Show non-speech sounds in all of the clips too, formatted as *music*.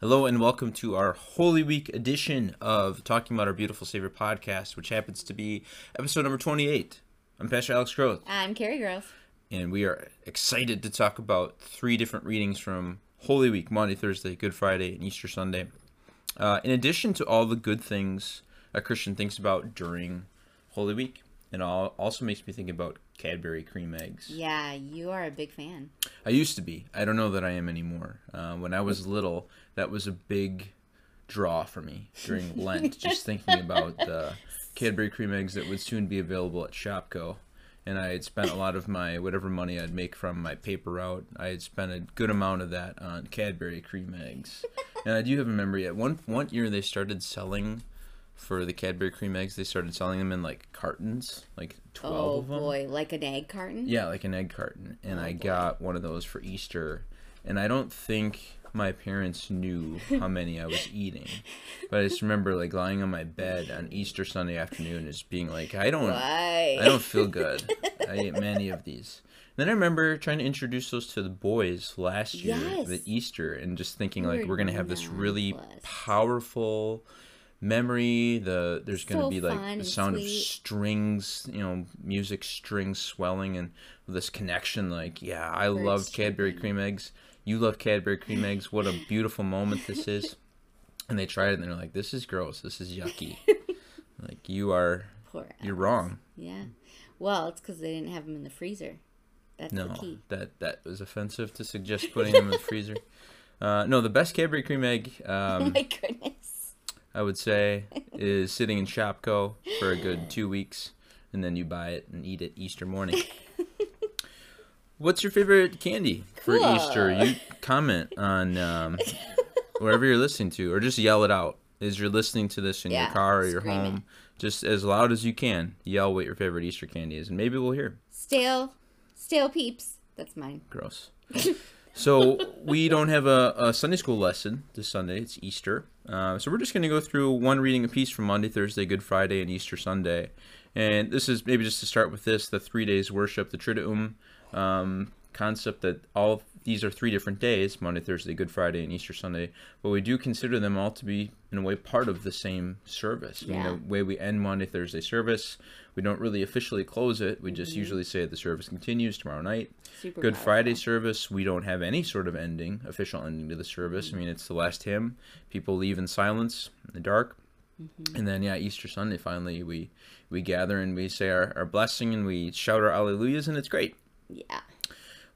Hello and welcome to our Holy Week edition of Talking About Our Beautiful Savior podcast, which happens to be episode number 28. I'm Pastor Alex Groth, I'm Carrie Groth. and we are excited to talk about three different readings from Holy Week Maundy, Thursday, Good Friday, and Easter Sunday. Uh, in addition to all the good things a Christian thinks about during Holy Week, it all also makes me think about Cadbury cream eggs. Yeah, you are a big fan. I used to be. I don't know that I am anymore. Uh, when I was little, that was a big draw for me during *laughs* Lent, just thinking about the Cadbury cream eggs that would soon be available at Shopko. And I had spent a lot of my whatever money I'd make from my paper route. I had spent a good amount of that on Cadbury cream eggs. And I do have a memory. At one one year, they started selling for the Cadbury cream eggs. They started selling them in like cartons, like twelve Oh of them. boy, like an egg carton? Yeah, like an egg carton. And Oh, I boy. got one of those for Easter. And I don't think my parents knew how many I was eating. But I just remember like lying on my bed on Easter Sunday afternoon just being like, I don't Right. I don't feel good. I ate many of these. Then I remember trying to introduce those to the boys last year, Yes. the Easter, and just thinking You like were we're gonna have this really blessed. powerful memory. The there's gonna be like the sound of strings, you know, music strings swelling, and this connection. Like, yeah, I Birds love Cadbury cream eggs. You love Cadbury cream *laughs* eggs. What a beautiful moment this is. And they tried it, and they're like, "This is gross. This is yucky." *laughs* like you are, Poor you're Alex. wrong. Yeah. Well, it's because they didn't have them in the freezer. That's No, the key. that that was offensive to suggest putting them in the freezer. *laughs* Uh, no, the best Cadbury cream egg, oh um, my goodness. I would say, is sitting in Shopko for a good two weeks, and then you buy it and eat it Easter morning. What's your favorite candy for Cool. Easter? You comment on um, *laughs* wherever you're listening to, or just yell it out as you're listening to this in your car or your it. home. Just as loud as you can, yell what your favorite Easter candy is, and maybe we'll hear. Stale, stale peeps. That's mine. Gross. *laughs* so we don't have a, a Sunday school lesson this Sunday. It's Easter. Uh, so we're just going to go through one reading a piece from Maundy, Thursday, Good Friday, and Easter Sunday. And this is maybe just to start with this, the three days worship, the Triduum um, concept that all these are three different days, Maundy, Thursday, Good Friday, and Easter Sunday. But we do consider them all to be, in a way, part of the same service. I mean, Yeah. the way we end Maundy, Thursday service, we don't really officially close it. We just usually say the service continues tomorrow night. Super Good powerful. Friday service, we don't have any sort of ending, official ending to the service. I mean, it's the last hymn. People leave in silence, in the dark. Mm-hmm. And then, yeah, Easter Sunday, finally, we, we gather and we say our, our blessing and we shout our alleluias, and it's great. Yeah.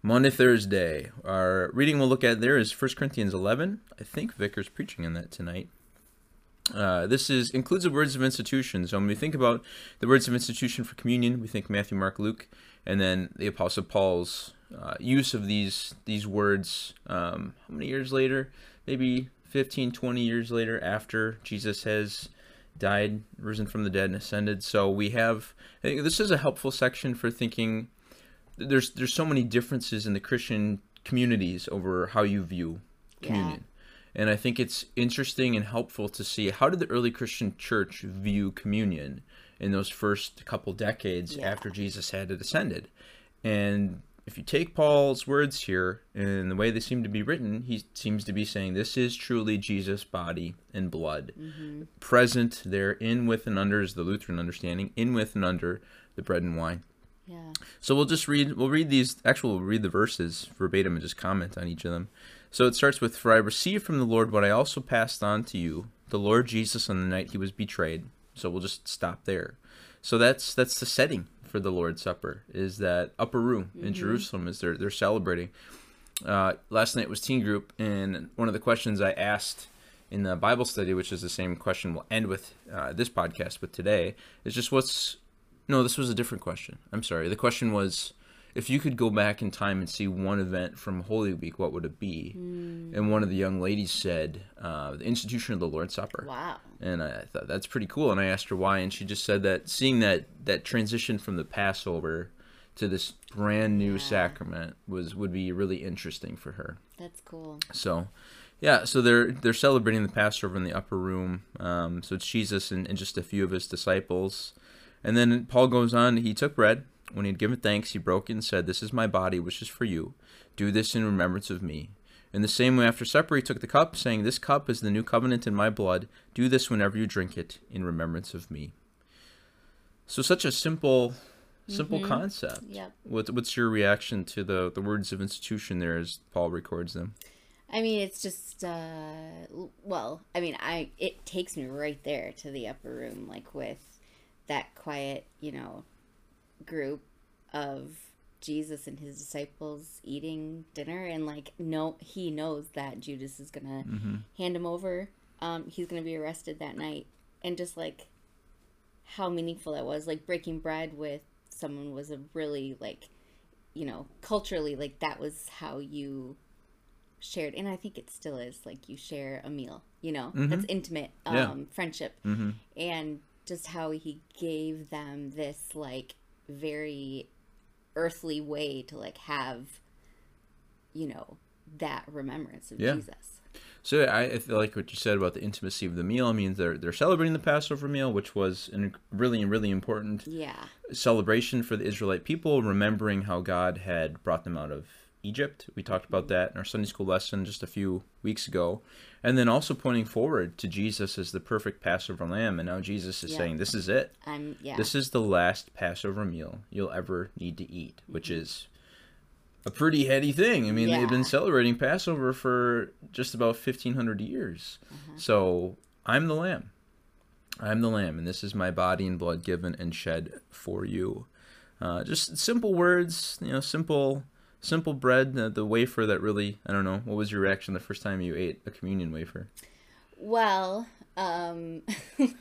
Maundy, Thursday, our reading we'll look at there is 1 Corinthians 11. I think Vicar's preaching on that tonight. Uh, this is includes the words of institution. So when we think about the words of institution for communion, we think Matthew, Mark, Luke, and then the Apostle Paul's uh, use of these these words. Um, how many years later? Maybe 15, 20 years later, after Jesus has died, risen from the dead, and ascended. So we have. I think this is a helpful section for thinking. There's there's so many differences in the Christian communities over how you view Yeah. communion. And I think it's interesting and helpful to see how did the early Christian church view communion in those first couple decades Yeah. after Jesus had ascended. And if you take Paul's words here and the way they seem to be written, he seems to be saying this is truly Jesus' body and blood. Mm-hmm. Present there in with and under is the Lutheran understanding, in with and under the bread and wine. Yeah. So we'll just read. We'll read these. Actually, we'll read the verses verbatim and just comment on each of them. So it starts with, "For I received from the Lord what I also passed on to you: the Lord Jesus on the night he was betrayed." So we'll just stop there. So that's that's the setting for the Lord's Supper. Is that upper room in Jerusalem? Is they're they're celebrating. Uh, last night was teen group, and one of the questions I asked in the Bible study, which is the same question we'll end with uh, this podcast with today, is just what's no, this was a different question. I'm sorry. The question was if you could go back in time and see one event from Holy Week, what would it be? And one of the young ladies said, uh, the institution of the Lord's Supper. Wow. And I thought that's pretty cool. And I asked her why, and she just said that seeing that that transition from the Passover to this brand new Yeah. sacrament was would be really interesting for her. That's cool. So, yeah, so they're they're celebrating the Passover in the upper room. Um, so it's Jesus and, and just a few of his disciples, and then Paul goes on. He took bread when he had given thanks. He broke it and said, "This is my body, which is for you. Do this in remembrance of me." In the same way, after supper, he took the cup, saying, This cup is the new covenant in my blood. Do this whenever you drink it in remembrance of me. So, such a simple, simple concept. Yep. What, what's your reaction to the, the words of institution there as Paul records them? I mean, it's just uh well, I mean, I it takes me right there to the upper room like with that quiet, you know, group of Jesus and his disciples eating dinner and like no he knows that Judas is going to hand him over. Um he's going to be arrested that night. And just like how meaningful that was. Like breaking bread with someone was a really like you know, culturally like that was how you shared. And i think it still is like you share a meal you know? That's intimate um Yeah. friendship. Mhm. and just how he gave them this like very earthly way to like have you know that remembrance of Yeah. jesus So I, I feel like what you said about the intimacy of the meal. I mean, they're they're celebrating the Passover meal, which was a really really important yeah celebration for the Israelite people, remembering how God had brought them out of Egypt. We talked about that in our Sunday school lesson just a few weeks ago, and then also pointing forward to Jesus as the perfect Passover lamb. And now Jesus is Yeah. saying, "This is it. i'm yeah This is the last Passover meal you'll ever need to eat," which is a pretty heady thing. I mean, they've been celebrating Passover for just about 1500 years. So, I'm the lamb. I'm the lamb, and this is my body and blood given and shed for you. Uh, just simple words, you know, simple, simple bread. The, the wafer that really, I don't know. What was your reaction the first time you ate a communion wafer? Well, um,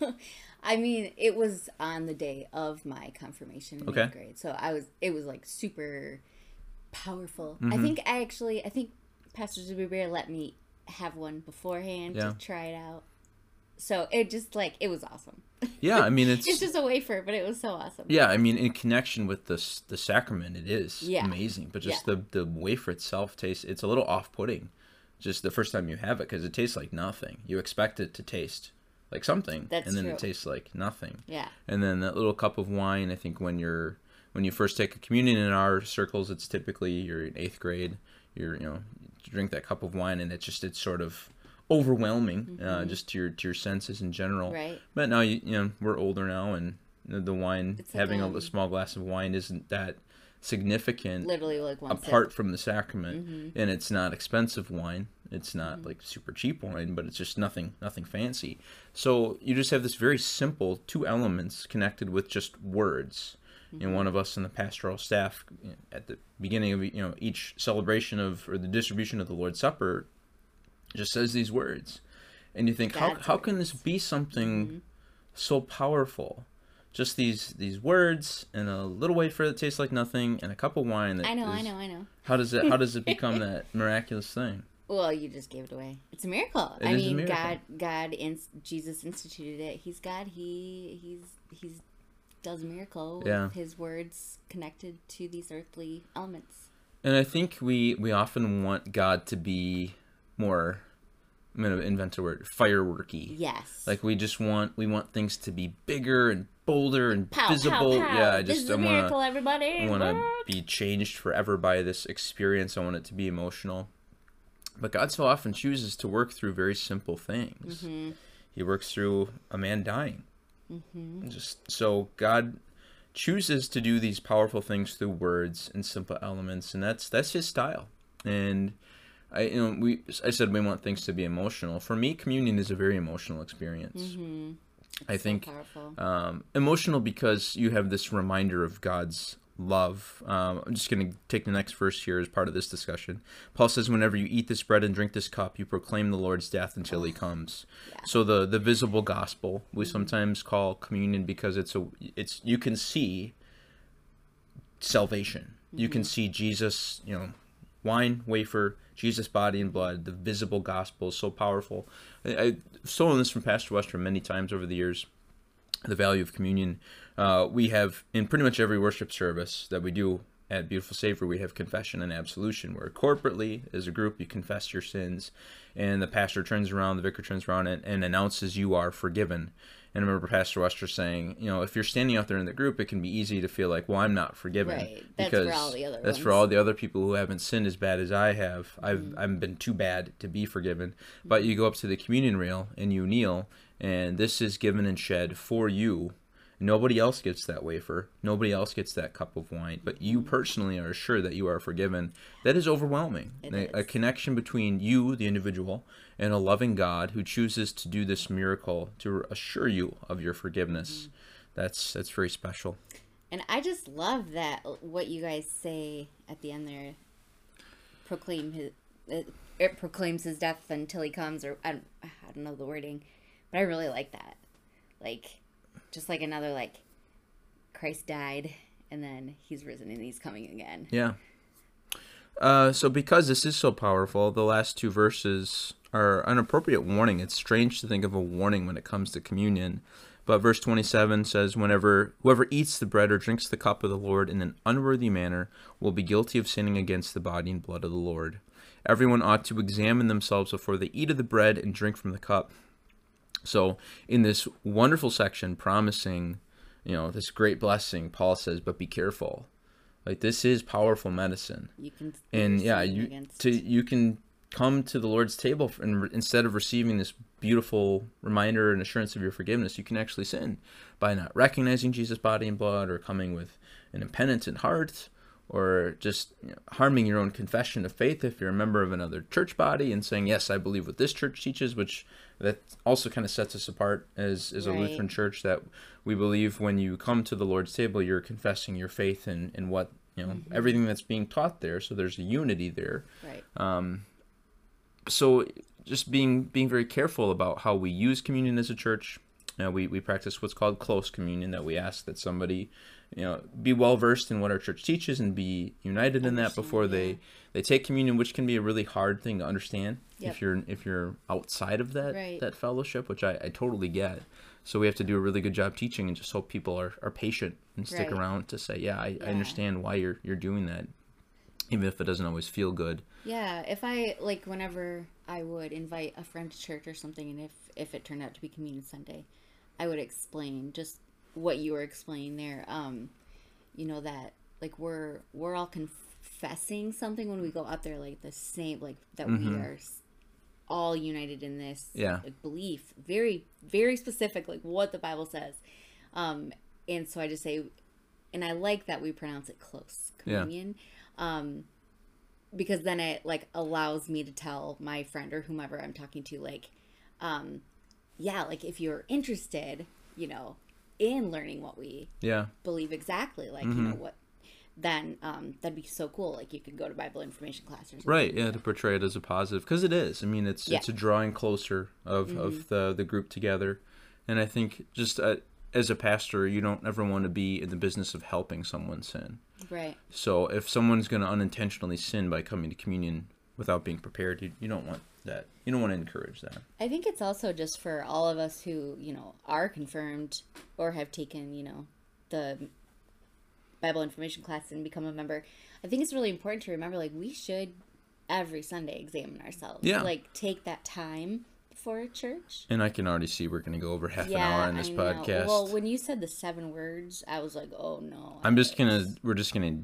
*laughs* I mean, it was on the day of my confirmation in Okay. eighth grade, so I was. It was like super powerful. I Mm-hmm. think I actually, I think Pastor Zubair let me have one beforehand Yeah. to try it out. So it just like it was awesome. Yeah, I mean, it's *laughs* It's just a wafer, but it was so awesome. Yeah, I mean, in connection with the s- the sacrament, it is Yeah. amazing. But just the the wafer itself tastes it's a little off putting, just the first time you have it because it tastes like nothing. You expect it to taste like something, That's and then true. it tastes like nothing. Yeah. And then that little cup of wine, I think when you're when you first take a communion in our circles, it's typically you're in eighth grade. You're you know you drink that cup of wine, and it just it's sort of overwhelming, uh, just to your to your senses in general. Mm-hmm. Right. But now you you know we're older now, and the, wine It's like, having a, um, a small glass of wine isn't that significant Literally like one apart sip. from the sacrament, Mm-hmm. and it's not expensive wine. It's not like super cheap wine, but it's just nothing nothing fancy. So you just have this very simple two elements connected with just words. You know, one of us in the pastoral staff at the beginning of you know each celebration of or the distribution of the Lord's Supper just says these words, and you think how God's how can this be something mm-hmm. so powerful? Just these these words and a little wafer that tastes like nothing and a cup of wine that I know, I know, I know. How does it how does it become *laughs* that miraculous thing? Well, you just gave it away. It's a miracle. It I is mean, miracle. God, God, in, Jesus instituted it. He's God. He he's he's does a miracle Yeah. his words connected to these earthly elements. And I think we we often want God to be more I'm gonna invent a word, fireworky. Yes. Like we just want we want things to be bigger and bolder and pow, visible. pow, pow. Yeah, I this just is I a miracle, wanna everybody. I wanna What? be changed forever by this experience. I want it to be emotional. But God so often chooses to work through very simple things. Mm-hmm. He works through a man dying. Just so God chooses to do these powerful things through words and simple elements, and that's that's His style. And I, you know, we I said we want things to be emotional. For me, communion is a very emotional experience. Mm-hmm. I think um, emotional because you have this reminder of God's love. Um, I'm just going to take the next verse here as part of this discussion. Paul says, "Whenever you eat this bread and drink this cup, you proclaim the Lord's death until He comes." Yeah. So the the visible gospel we sometimes call communion because it's a it's you can see salvation. You can see Jesus, you know, wine, wafer, Jesus' body and blood. The visible gospel is so powerful. I, I've stolen this from Pastor Western many times over the years. The value of communion. Uh, we have in pretty much every worship service that we do at Beautiful Savior, we have confession and absolution, where corporately as a group you confess your sins, and the pastor turns around, the vicar turns around, and, and announces you are forgiven. And I remember Pastor Wester saying, you know, if you're standing out there in the group, it can be easy to feel like, well, I'm not forgiven. Right. That's for all the other That's for all the other people who haven't sinned as bad as I have. I've Mm-hmm. I've been too bad to be forgiven. But you go up to the communion rail and you kneel, and this is given and shed for you. Nobody else gets that wafer. Nobody else gets that cup of wine. But you personally are assured that you are forgiven. That is overwhelming. A, a connection between you, the individual, and a loving God who chooses to do this miracle to assure you of your forgiveness. Mm. That's that's very special. And I just love that what you guys say at the end there. Proclaim his, it, it proclaims his death until he comes, or I don't, I don't know the wording, but I really like that. Like, just like another like, Christ died, and then he's risen and he's coming again. Yeah. Uh, so because this is so powerful, the last two verses are an appropriate warning. It's strange to think of a warning when it comes to communion. But verse 27 says, Whenever whoever eats the bread or drinks the cup of the Lord in an unworthy manner will be guilty of sinning against the body and blood of the Lord. Everyone ought to examine themselves before they eat of the bread and drink from the cup. So, in this wonderful section promising, you know, this great blessing, Paul says, but be careful. Like this is powerful medicine. You can And yeah, you against- to you can come to the Lord's table and re- instead of receiving this beautiful reminder and assurance of your forgiveness, you can actually sin by not recognizing Jesus' body and blood or coming with an impenitent heart or just you know, harming your own confession of faith if you're a member of another church body and saying, "Yes, I believe what this church teaches," which that also kind of sets us apart as as a Right. Lutheran church that we believe when you come to the Lord's table, you're confessing your faith in in what you know mm-hmm. everything that's being taught there. So there's a unity there right. Um, so just being being very careful about how we use communion as a church. You know, we, we practice what's called close communion that we ask that somebody, you know, be well versed in what our church teaches and be united in that before yeah. they they take communion, which can be a really hard thing to understand Yep. if you're if you're outside of that Right. that fellowship, which I, I totally get. So we have to do a really good job teaching and just hope people are, are patient and stick Right. around to say, yeah, I, I understand why you're you're doing that, even if it doesn't always feel good. Yeah, if I like whenever I would invite a friend to church or something, and if if it turned out to be Communion Sunday, I would explain just what you were explaining there. Um, you know that like we're we're all confessing something when we go up there, like the same, like that we are all united in this Yeah. like, belief. Very very specific, like what the Bible says. Um, and so I just say, and I like that we pronounce it close Yeah. communion. Um, because then it like allows me to tell my friend or whomever I'm talking to like um yeah like if you're interested you know in learning what we Yeah. believe exactly like you Mm-hmm. know what then um that'd be so cool like you could go to bible information class or something Right, yeah, to portray it as a positive because it is. I mean, it's Yeah. it's a drawing closer of, of the the group together, and I think just uh, as a pastor, you don't ever want to be in the business of helping someone sin. right So if someone's going to unintentionally sin by coming to communion without being prepared, you, you don't want that. You don't want to encourage that. i think it's also just for all of us who you know are confirmed or have taken you know the bible information class and become a member i think it's really important to remember like we should every sunday examine ourselves Yeah. like take that time for church And I can already see we're going to go over half an hour on this podcast. Well, when you said the seven words, I was like, oh no. I'm just gonna. We're just gonna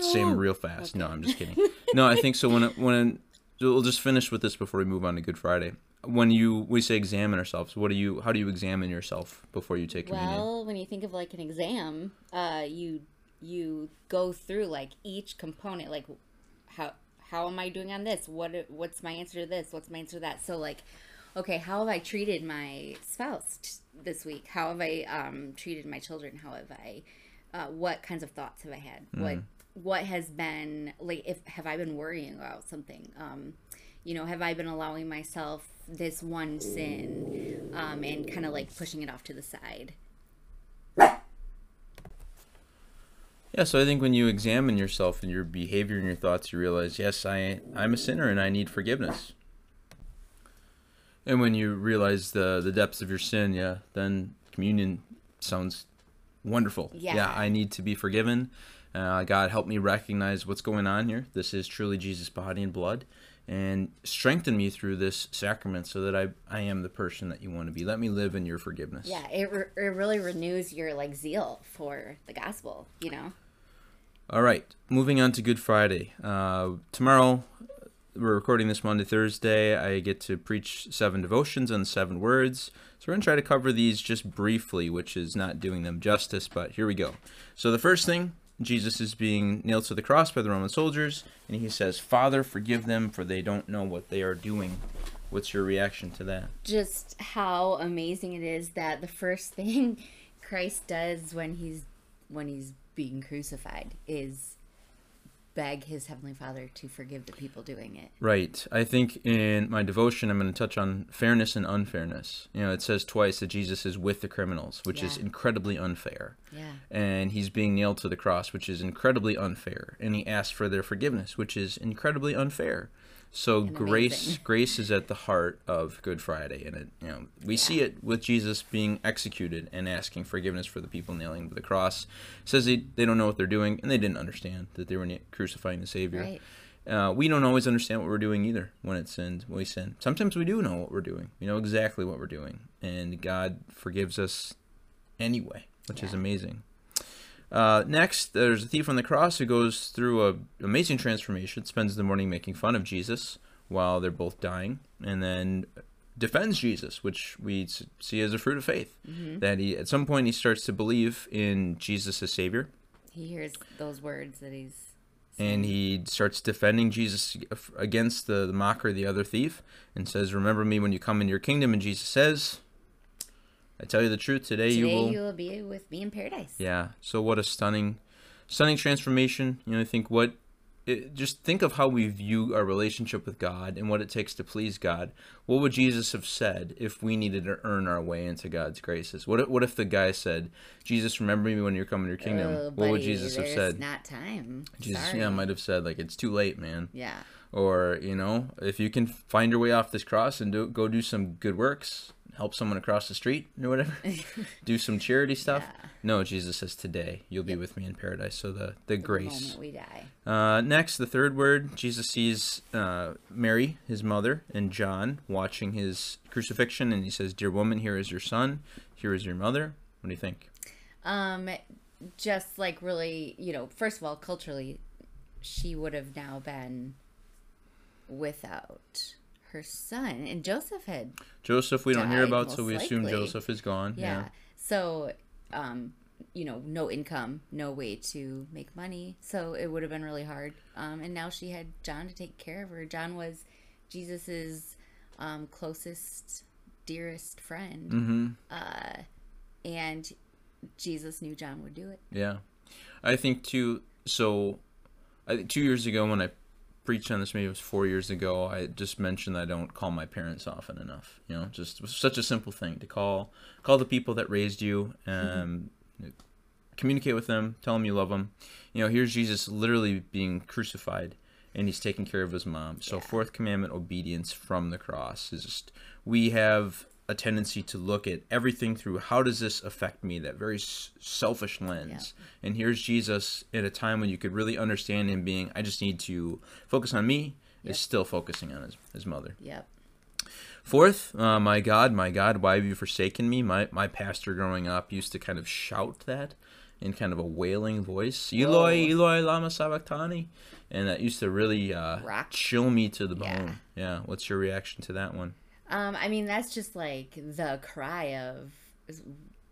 say them real fast. No, I'm just kidding. *laughs* no, I think so. When when we'll just finish with this before we move on to Good Friday. When you we say examine ourselves, what do you? How do you examine yourself before you take communion? Well, when you think of like an exam, uh, you you go through like each component, like how how am I doing on this? What what's my answer to this? What's my answer to that? So like, okay, how have I treated my spouse t- this week? How have I um, treated my children? How have I? Uh, what kinds of thoughts have I had? What what has been like? If have I been worrying about something? Um, you know, have I been allowing myself this one sin um, and kind of like pushing it off to the side? Yeah, so I think when you examine yourself and your behavior and your thoughts, you realize, yes, I I'm a sinner and I need forgiveness. And when you realize the the depths of your sin, yeah, then communion sounds wonderful. Yeah. I need to be forgiven. Uh, God, help me recognize what's going on here. This is truly Jesus' body and blood, and strengthen me through this sacrament so that I, I am the person that you want to be. Let me live in your forgiveness. Yeah, it, re- it really renews your like zeal for the gospel, you know. All right, moving on to Good Friday. Uh, tomorrow, we're recording this Maundy, Thursday. I get to preach seven devotions and seven words. So we're going to try to cover these just briefly, which is not doing them justice, but here we go. So the first thing Jesus is being nailed to the cross by the Roman soldiers, and he says, Father, forgive them, for they don't know what they are doing. What's your reaction to that? Just how amazing it is that the first *laughs* thing Christ does when he's when he's being crucified is beg his heavenly father to forgive the people doing it. Right. I think in my devotion, I'm going to touch on fairness and unfairness. You know, it says twice that Jesus is with the criminals, which is incredibly unfair. Yeah. And he's being nailed to the cross, which is incredibly unfair. And he asks for their forgiveness, which is incredibly unfair. So And grace, grace is at the heart of Good Friday, and it, you know, we see it with Jesus being executed and asking forgiveness for the people nailing to the cross. It says they, they don't know what they're doing, and they didn't understand that they were crucifying the Savior. Right. Uh, we don't always understand what we're doing either when it's sinned when we sin. Sometimes we do know what we're doing. We know exactly what we're doing, and God forgives us anyway, which is amazing. Uh, next, there's a thief on the cross who goes through a amazing transformation. Spends the morning making fun of Jesus while they're both dying, and then defends Jesus, which we see as a fruit of faith. That he, at some point, he starts to believe in Jesus as Savior, He hears those words that he's and he starts defending Jesus against the, the mocker, the other thief, and says, "Remember me when you come into your kingdom." And Jesus says, "I tell you the truth, today, today you will." you will be with me in paradise. Yeah. So what a stunning, stunning transformation. You know, I think what. It, just think of how we view our relationship with God and what it takes to please God. What would Jesus have said if we needed to earn our way into God's graces? What if, what if the guy said, "Jesus, remember me when you're coming to your kingdom"? Oh, what would Jesus have said? Not time. Jesus, Sorry. yeah, might have said like, "It's too late, man." Yeah. or you know if you can find your way off this cross and do, go do some good works help someone across the street or whatever. *laughs* *laughs* Do some charity stuff. Yeah. no jesus says today you'll be with me in paradise. So the the The grace. we die. uh, next the third word jesus sees uh, mary his mother and john watching his crucifixion and he says dear woman here is your son. Here is your mother. What do you think? Um, just like really, you know, first of all, culturally, she would have now been without her son, and Joseph had joseph we don't hear about so we assume joseph is gone yeah. yeah, So, um, you know, no income, no way to make money, so it would have been really hard. Um, and now she had John to take care of her. John was Jesus's um, closest, dearest friend, mm-hmm uh, and Jesus knew John would do it. Yeah, I think too. So, I two years ago when I preached on this, maybe it was four years ago. I just mentioned that I don't call my parents often enough. You know, just such a simple thing to call call the people that raised you, um, communicate with them, tell them you love them. You know, here's Jesus literally being crucified. And he's taking care of his mom. So, Yeah. fourth commandment, obedience from the cross, is just we have a tendency to look at everything through how does this affect me? That very s- selfish lens. And here's jesus at a time when you could really understand him being i just need to focus on me Yep. is still focusing on his, his mother. Yep. fourth uh, my god my god why have you forsaken me? My, my pastor growing up used to kind of shout that in kind of a wailing voice eloi eloi lama sabachthani. And that used to really uh, chill me to the Yeah. bone. Yeah what's your reaction to that one Um, I mean, that's just like the cry of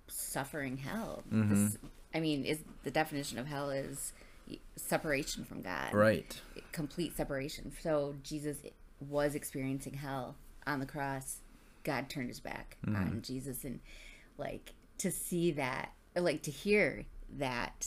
suffering hell. Mm-hmm. This, I mean, is the definition of hell is separation from God, right Complete separation. So Jesus was experiencing hell on the cross. God turned his back Mm-hmm. on Jesus, and like to see that, like to hear that,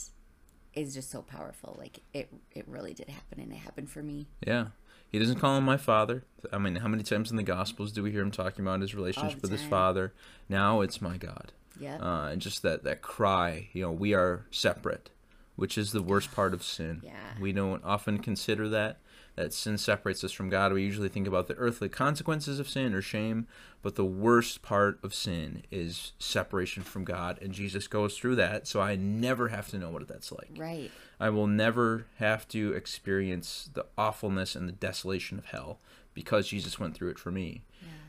is just so powerful. Like it, it really did happen, and it happened for me. Yeah. He doesn't call him my father. I mean, how many times in the Gospels do we hear him talking about his relationship with his father? Now it's my God. Yeah. Uh, and just that, that cry, you know, we are separate, which is the worst part of sin. Yeah. We don't often consider that. That sin separates us from God, we usually think about the earthly consequences of sin or shame, but the worst part of sin is separation from God, and Jesus goes through that, so I never have to know what that's like. Right. I will never have to experience the awfulness and the desolation of hell because Jesus went through it for me.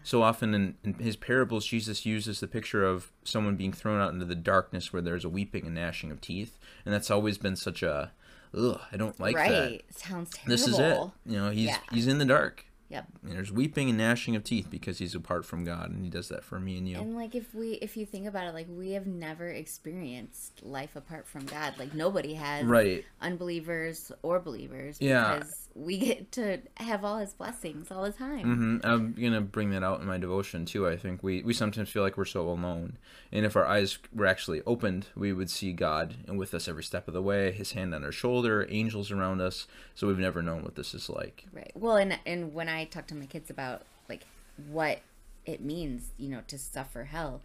So often in, in his parables, Jesus uses the picture of someone being thrown out into the darkness where there's a weeping and gnashing of teeth, and that's always been such a, ugh, I don't like that. right. Sounds terrible. This is it. You know, he's Yeah. he's in the dark. Yep. And there's weeping and gnashing of teeth because he's apart from God, and he does that for me and you. And like if we if you think about it, like we have never experienced life apart from God. Like nobody has right. unbelievers or believers Yeah. because we get to have all his blessings all the time. hmm I'm gonna bring that out in my devotion too. I think we we sometimes feel like we're so alone, and if our eyes were actually opened, we would see God and with us every step of the way, His hand on our shoulder, angels around us. So we've never known what this is like. Right. Well, and and when I talk to my kids about like what it means, you know, to suffer hell,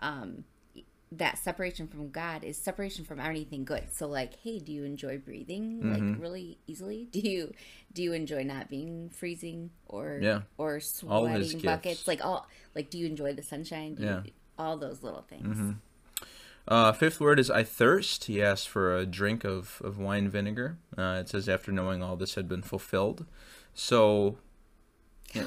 um, that separation from God is separation from anything good. So, like, hey, do you enjoy breathing Mm-hmm. like really easily? *laughs* Do you do you enjoy not being freezing or Yeah. or sweating buckets? Like all like, do you enjoy the sunshine? Do Yeah. Mm-hmm. You, all those little things. Uh, fifth word is I thirst. He asks for a drink of, of wine vinegar. Uh, it says after knowing all this had been fulfilled. So, *gasps* yeah.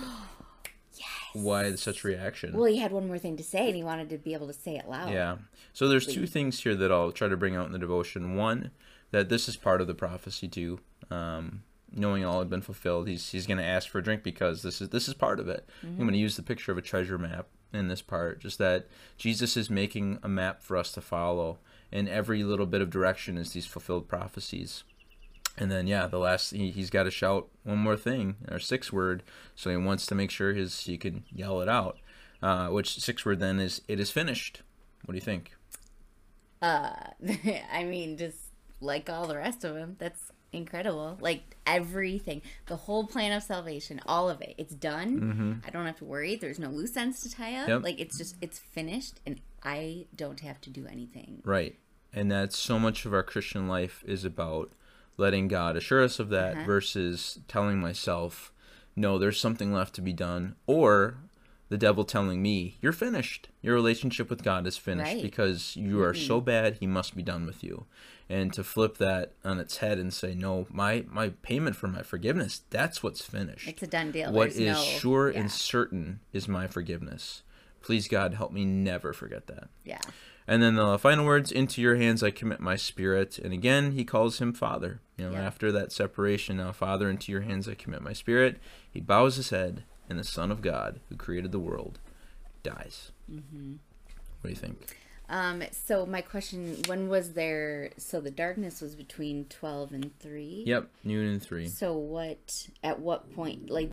Why such reaction? Well, he had one more thing to say, and he wanted to be able to say it loud. Yeah. So there's two things here that I'll try to bring out in the devotion. One, that this is part of the prophecy too. Um, knowing all had been fulfilled, he's he's going to ask for a drink because this is this is part of it. I'm going to use the picture of a treasure map in this part, just that Jesus is making a map for us to follow, and every little bit of direction is these fulfilled prophecies. And then yeah, the last he, he's got to shout one more thing, our sixth word. So he wants to make sure his he can yell it out. Uh, which sixth word then is it is finished. What do you think? Uh, *laughs* I mean, just like all the rest of them, that's incredible. Like everything, the whole plan of salvation, all of it, it's done. I don't have to worry. There's no loose ends to tie up. Yep. Like it's just, it's finished, and I don't have to do anything. Right. And that's so much of our Christian life is about letting God assure us of that Uh-huh. versus telling myself, no, there's something left to be done, or the devil telling me, you're finished. Your relationship with God is finished Right. because you are so bad, he must be done with you. And to flip that on its head and say, no, my, my payment for my forgiveness, that's what's finished. It's a done deal. What There's is no, sure yeah, and certain is my forgiveness. Please, God, help me never forget that. yeah, And then the final words, into your hands I commit my spirit. And again, he calls him Father. You know, Yeah. after that separation, now, Father, into your hands I commit my spirit. He bows his head, and the Son of God, who created the world, dies. Mm-hmm. What do you think? Um. So my question: When was there? So the darkness was between twelve and three. Yep, noon and three. So what? At what point? Like,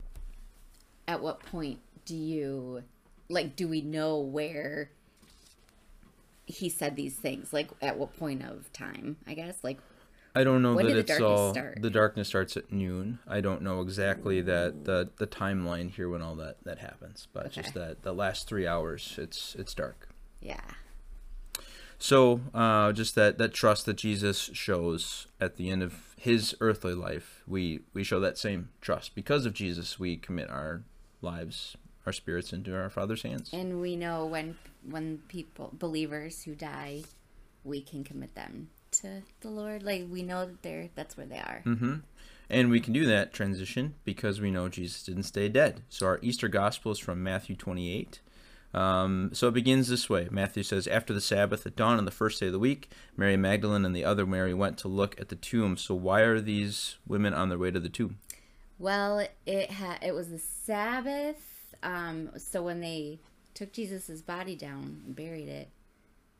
at what point do you, like, do we know where he said these things? Like, at what point of time? I guess. Like, I don't know When that did the it's all. start? The darkness starts at noon. I don't know exactly that the the timeline here when all that that happens, but it's just that the last three hours, it's it's dark. yeah, So, uh, just that, that trust that Jesus shows at the end of his earthly life, we, we show that same trust. Because of Jesus, we commit our lives, our spirits into our Father's hands. and we know when when people believers who die, we can commit them to the Lord. Like we know that they're that's where they are. hmm And we can do that transition because we know Jesus didn't stay dead. So, our Easter Gospel is from Matthew 28. Um, so it begins this way. Matthew says, After the Sabbath, at dawn on the first day of the week, Mary Magdalene and the other Mary went to look at the tomb. So why are these women on their way to the tomb? Well, it had it was the Sabbath. Um, so when they took Jesus's body down and buried it,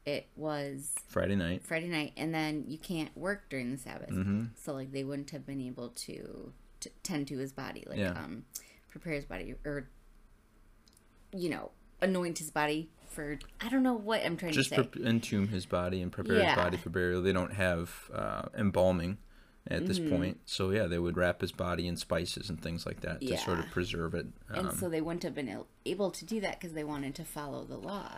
it was Friday night. Friday night, and then you can't work during the Sabbath. hmm So like they wouldn't have been able to, to tend to his body, like Yeah. um, prepare his body or you know anoint his body for I don't know what I'm trying just to say. Just pre- entomb his body and prepare Yeah. his body for burial. They don't have uh, embalming at this Mm-hmm. point, so yeah, they would wrap his body in spices and things like that to sort of preserve it. Um, and so they wouldn't have been able to do that because they wanted to follow the law.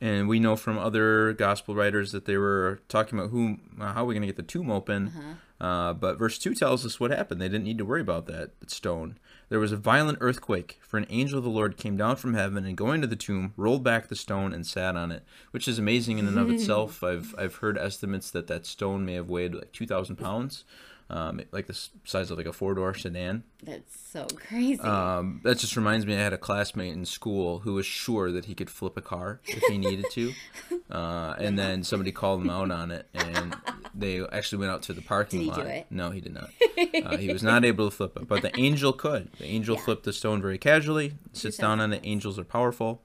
and we know from other gospel writers that they were talking about who, uh, how are we going to get the tomb open? Uh-huh. Uh, but verse 2 tells us what happened. They didn't need to worry about that stone. There was a violent earthquake, for an angel of the Lord came down from heaven and going to the tomb, rolled back the stone and sat on it, which is amazing in and of *laughs* itself. I've, I've heard estimates that that stone may have weighed like 2,000 pounds, um, like the size of like a four door sedan. That's so crazy. Um, that just reminds me, I had a classmate in school who was sure that he could flip a car if he needed to, *laughs* uh, and then somebody called him out on it, and they actually went out to the parking Did he lot. do it? No, he did not. *laughs* Uh, he was not able to flip it, but the angel could. The angel Yeah. flipped the stone very casually, sits down on it. Angels are powerful.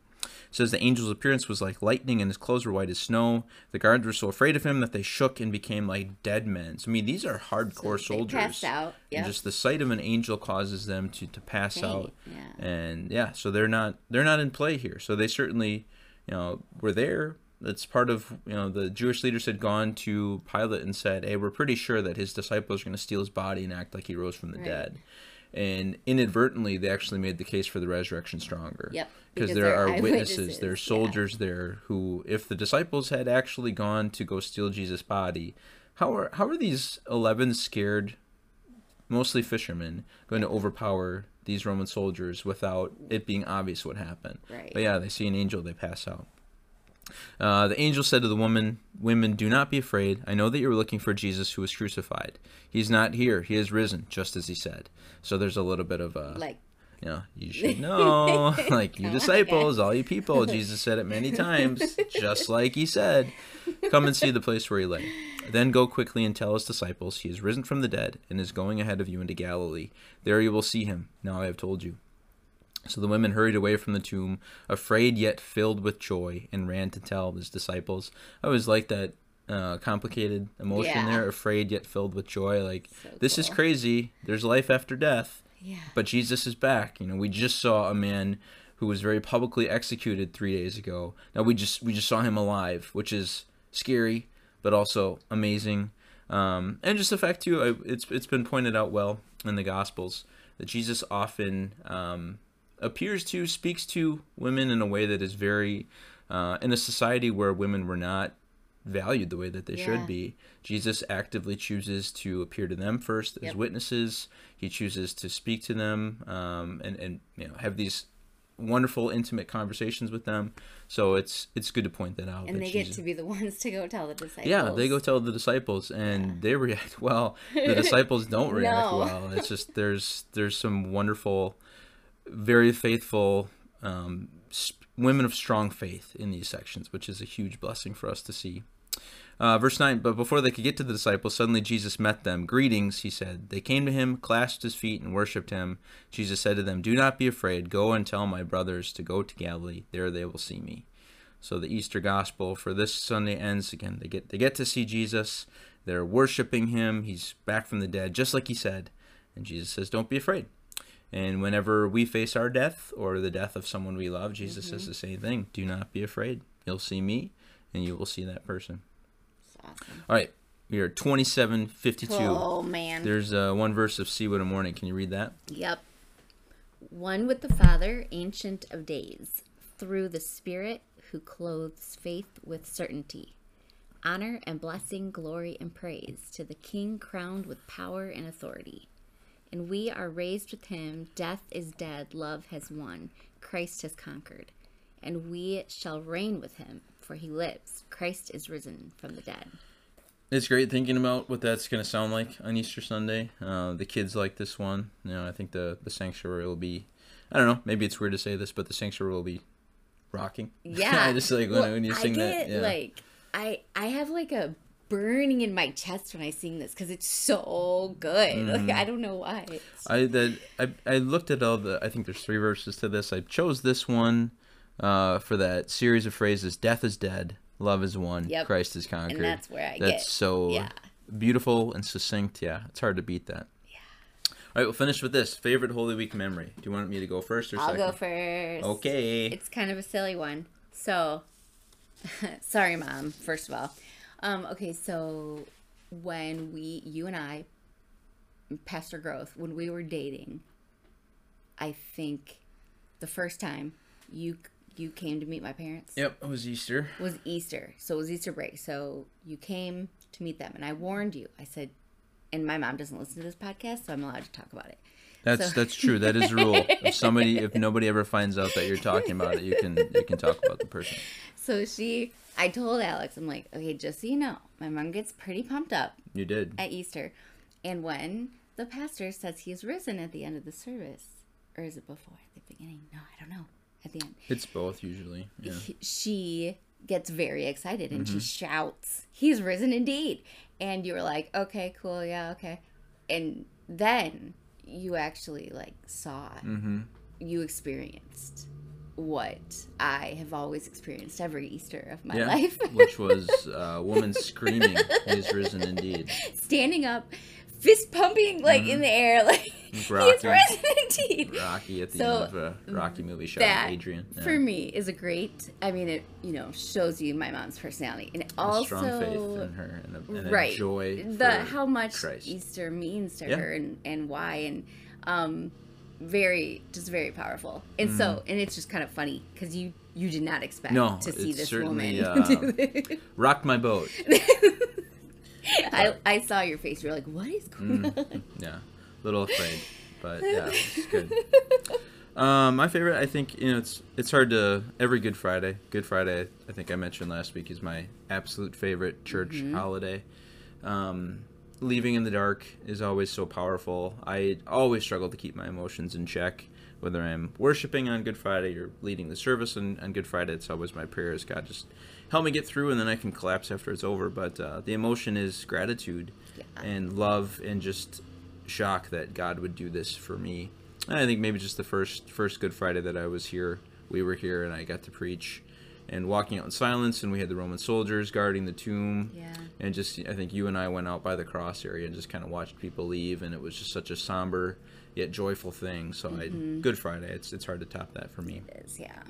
Says the angel's appearance was like lightning, and his clothes were white as snow. The guards were so afraid of him that they shook and became like dead men. So I mean, these are hardcore they soldiers. passed out, And just the sight of an angel causes them to, to pass out yeah. and yeah so they're not they're not in play here so they certainly you know were there that's part of you know the jewish leaders had gone to pilate and said hey we're pretty sure that his disciples are going to steal his body and act like he rose from the Right. dead and inadvertently they actually made the case for the resurrection stronger Yep, because there eyewitnesses, witnesses there are yeah. soldiers there who if the disciples had actually gone to go steal jesus body how are how are these 11 scared mostly fishermen, going to overpower these Roman soldiers without it being obvious what happened. Right. But yeah, they see an angel, they pass out. Uh, the angel said to the woman, Women, do not be afraid. I know that you're looking for Jesus who was crucified. He's not here. He is risen, just as he said. So there's a little bit of a, like you know, you *laughs* should know, *laughs* like you disciples, all you people. *laughs* Jesus said it many times, just like he said. Come and see the place where he lay. Then go quickly and tell his disciples he is risen from the dead and is going ahead of you into Galilee. There you will see him. Now I have told you. So the women hurried away from the tomb, afraid yet filled with joy, and ran to tell his disciples. I always like that uh, complicated emotion Yeah. there, afraid yet filled with joy. Like, So this is crazy. There's life after death yeah. but Jesus is back. You know, we just saw a man who was very publicly executed three days ago. Now we just we just saw him alive, which is scary, but also amazing. Um, and just the fact too, I, it's it's been pointed out well in the Gospels that Jesus often um, appears to speaks to women in a way that is very uh, in a society where women were not valued the way that they Yeah. should be. Jesus actively chooses to appear to them first as Yep. witnesses. He chooses to speak to them um, and and you know have these wonderful intimate conversations with them. So it's it's good to point that out. And that they get to be the *laughs* ones to go tell the disciples. yeah, they go tell the disciples, and they react *laughs* well. The *laughs* disciples don't react No. well. It's just there's there's some wonderful, very faithful um, women of strong faith in these sections, which is a huge blessing for us to see. Uh, verse 9, but before they could get to the disciples, suddenly Jesus met them. Greetings, he said. They came to him, clasped his feet, and worshipped him. Jesus said to them, Do not be afraid. Go and tell my brothers to go to Galilee. There they will see me. So the Easter gospel for this Sunday ends again. They get they get to see Jesus. They're worshiping him. He's back from the dead, just like he said. And Jesus says, Don't be afraid. And whenever we face our death or the death of someone we love, Jesus says the same thing. Do not be afraid. You'll see me and you will see that person. Awesome. All right. We are 2752. Oh man. There's uh, one verse of See What a Morning. Can you read that? Yep. One with the Father, Ancient of Days, through the Spirit who clothes faith with certainty. Honor and blessing, glory and praise to the King crowned with power and authority. And we are raised with him. Death is dead, love has won, Christ has conquered. And we shall reign with him, for he lives. Christ is risen from the dead. It's great thinking about what that's going to sound like on Easter Sunday. Uh, the kids like this one. You know, I think the, the sanctuary will be, I don't know, maybe it's weird to say this, but the sanctuary will be rocking. *laughs* Yeah. I just like when, Well, when you sing I get, that. Yeah. Like I I have like a burning in my chest when I sing this because it's so good. *laughs* Mm-hmm. Like I don't know why. I that I I looked at all the I think there's three verses to this. I chose this one uh, for that series of phrases: "Death is dead, love is won, Yep. Christ is conquered." and that's where I That's get. That's so yeah. beautiful and succinct. Yeah, it's hard to beat that. Yeah. All right, we'll finish with this favorite Holy Week memory. Do you want me to go first or I'll second? go first. Okay. It's kind of a silly one. So, *laughs* sorry, mom. First of all, um, okay. So when we, you and I, Pastor Groth, when we were dating, I think the first time you you came to meet my parents Yep, it was Easter. was Easter. So it was Easter break. So you came to meet them, and I warned you. I said, and my mom doesn't listen to this podcast, so I'm allowed to talk about it. That's So- that's true. That is a rule. If *laughs* somebody, if nobody ever finds out that you're talking about it, you can you can talk about the person. So she, I told Alex, I'm like, okay, just so you know, my mom gets pretty pumped up You did. at Easter, and when the pastor says he is risen at the end of the service, or is it before at the beginning? No, I don't know. At the end, It's both usually. Yeah. she gets very excited and Mm-hmm. she shouts, "He's risen indeed!" And you were like, "Okay, cool, yeah, okay." And then you actually like saw, Mm-hmm. you experienced what I have always experienced every Easter of my Yeah. life, Which was *laughs* uh, a woman screaming, "He's risen indeed." standing up, fist pumping like in the air, *laughs* like Rocky. risen indeed. Rocky at the So, end of a Rocky movie shot that Adrian. Yeah. for me is a great i mean it you know shows you my mom's personality and it a also strong faith in her and a, and a right joy the how much Christ. easter means to Yeah. her and and why and um very just very powerful and so and it's just kind of funny because you you did not expect Mm-hmm. No, to see this woman *laughs* uh, do this. rocked my boat. *laughs* *laughs* I, I saw your face you're like what is going Mm. on *laughs* Yeah, a little afraid, but yeah, it's *laughs* good. Um, my favorite, I think, you know, it's it's hard to every Good Friday. Good Friday, I think I mentioned last week, is my absolute favorite church Mm-hmm. holiday. Um, leaving in the dark is always so powerful. I always struggle to keep my emotions in check, whether I'm worshiping on Good Friday or leading the service on, on Good Friday. It's always my prayer is God just help me get through, and then I can collapse after it's over. But uh, the emotion is gratitude Yeah. and love and just shock that God would do this for me. And I think maybe just the first first Good Friday that I was here, we were here and I got to preach and walking out in silence and we had the Roman soldiers guarding the tomb. yeah And just I think you and I went out by the cross area and just kind of watched people leave and it was just such a somber yet joyful thing. So I Good Friday, it's it's hard to top that for me. it is yeah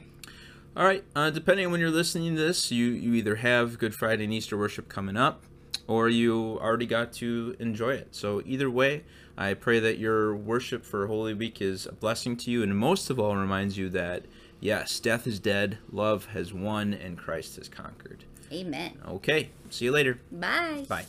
All right. Uh, depending on when you're listening to this, you you either have Good Friday and Easter worship coming up, or you already got to enjoy it. So either way, I pray that your worship for Holy Week is a blessing to you, and most of all, reminds you that yes, death is dead, love has won, and Christ has conquered. amen Okay. See you later. bye Bye.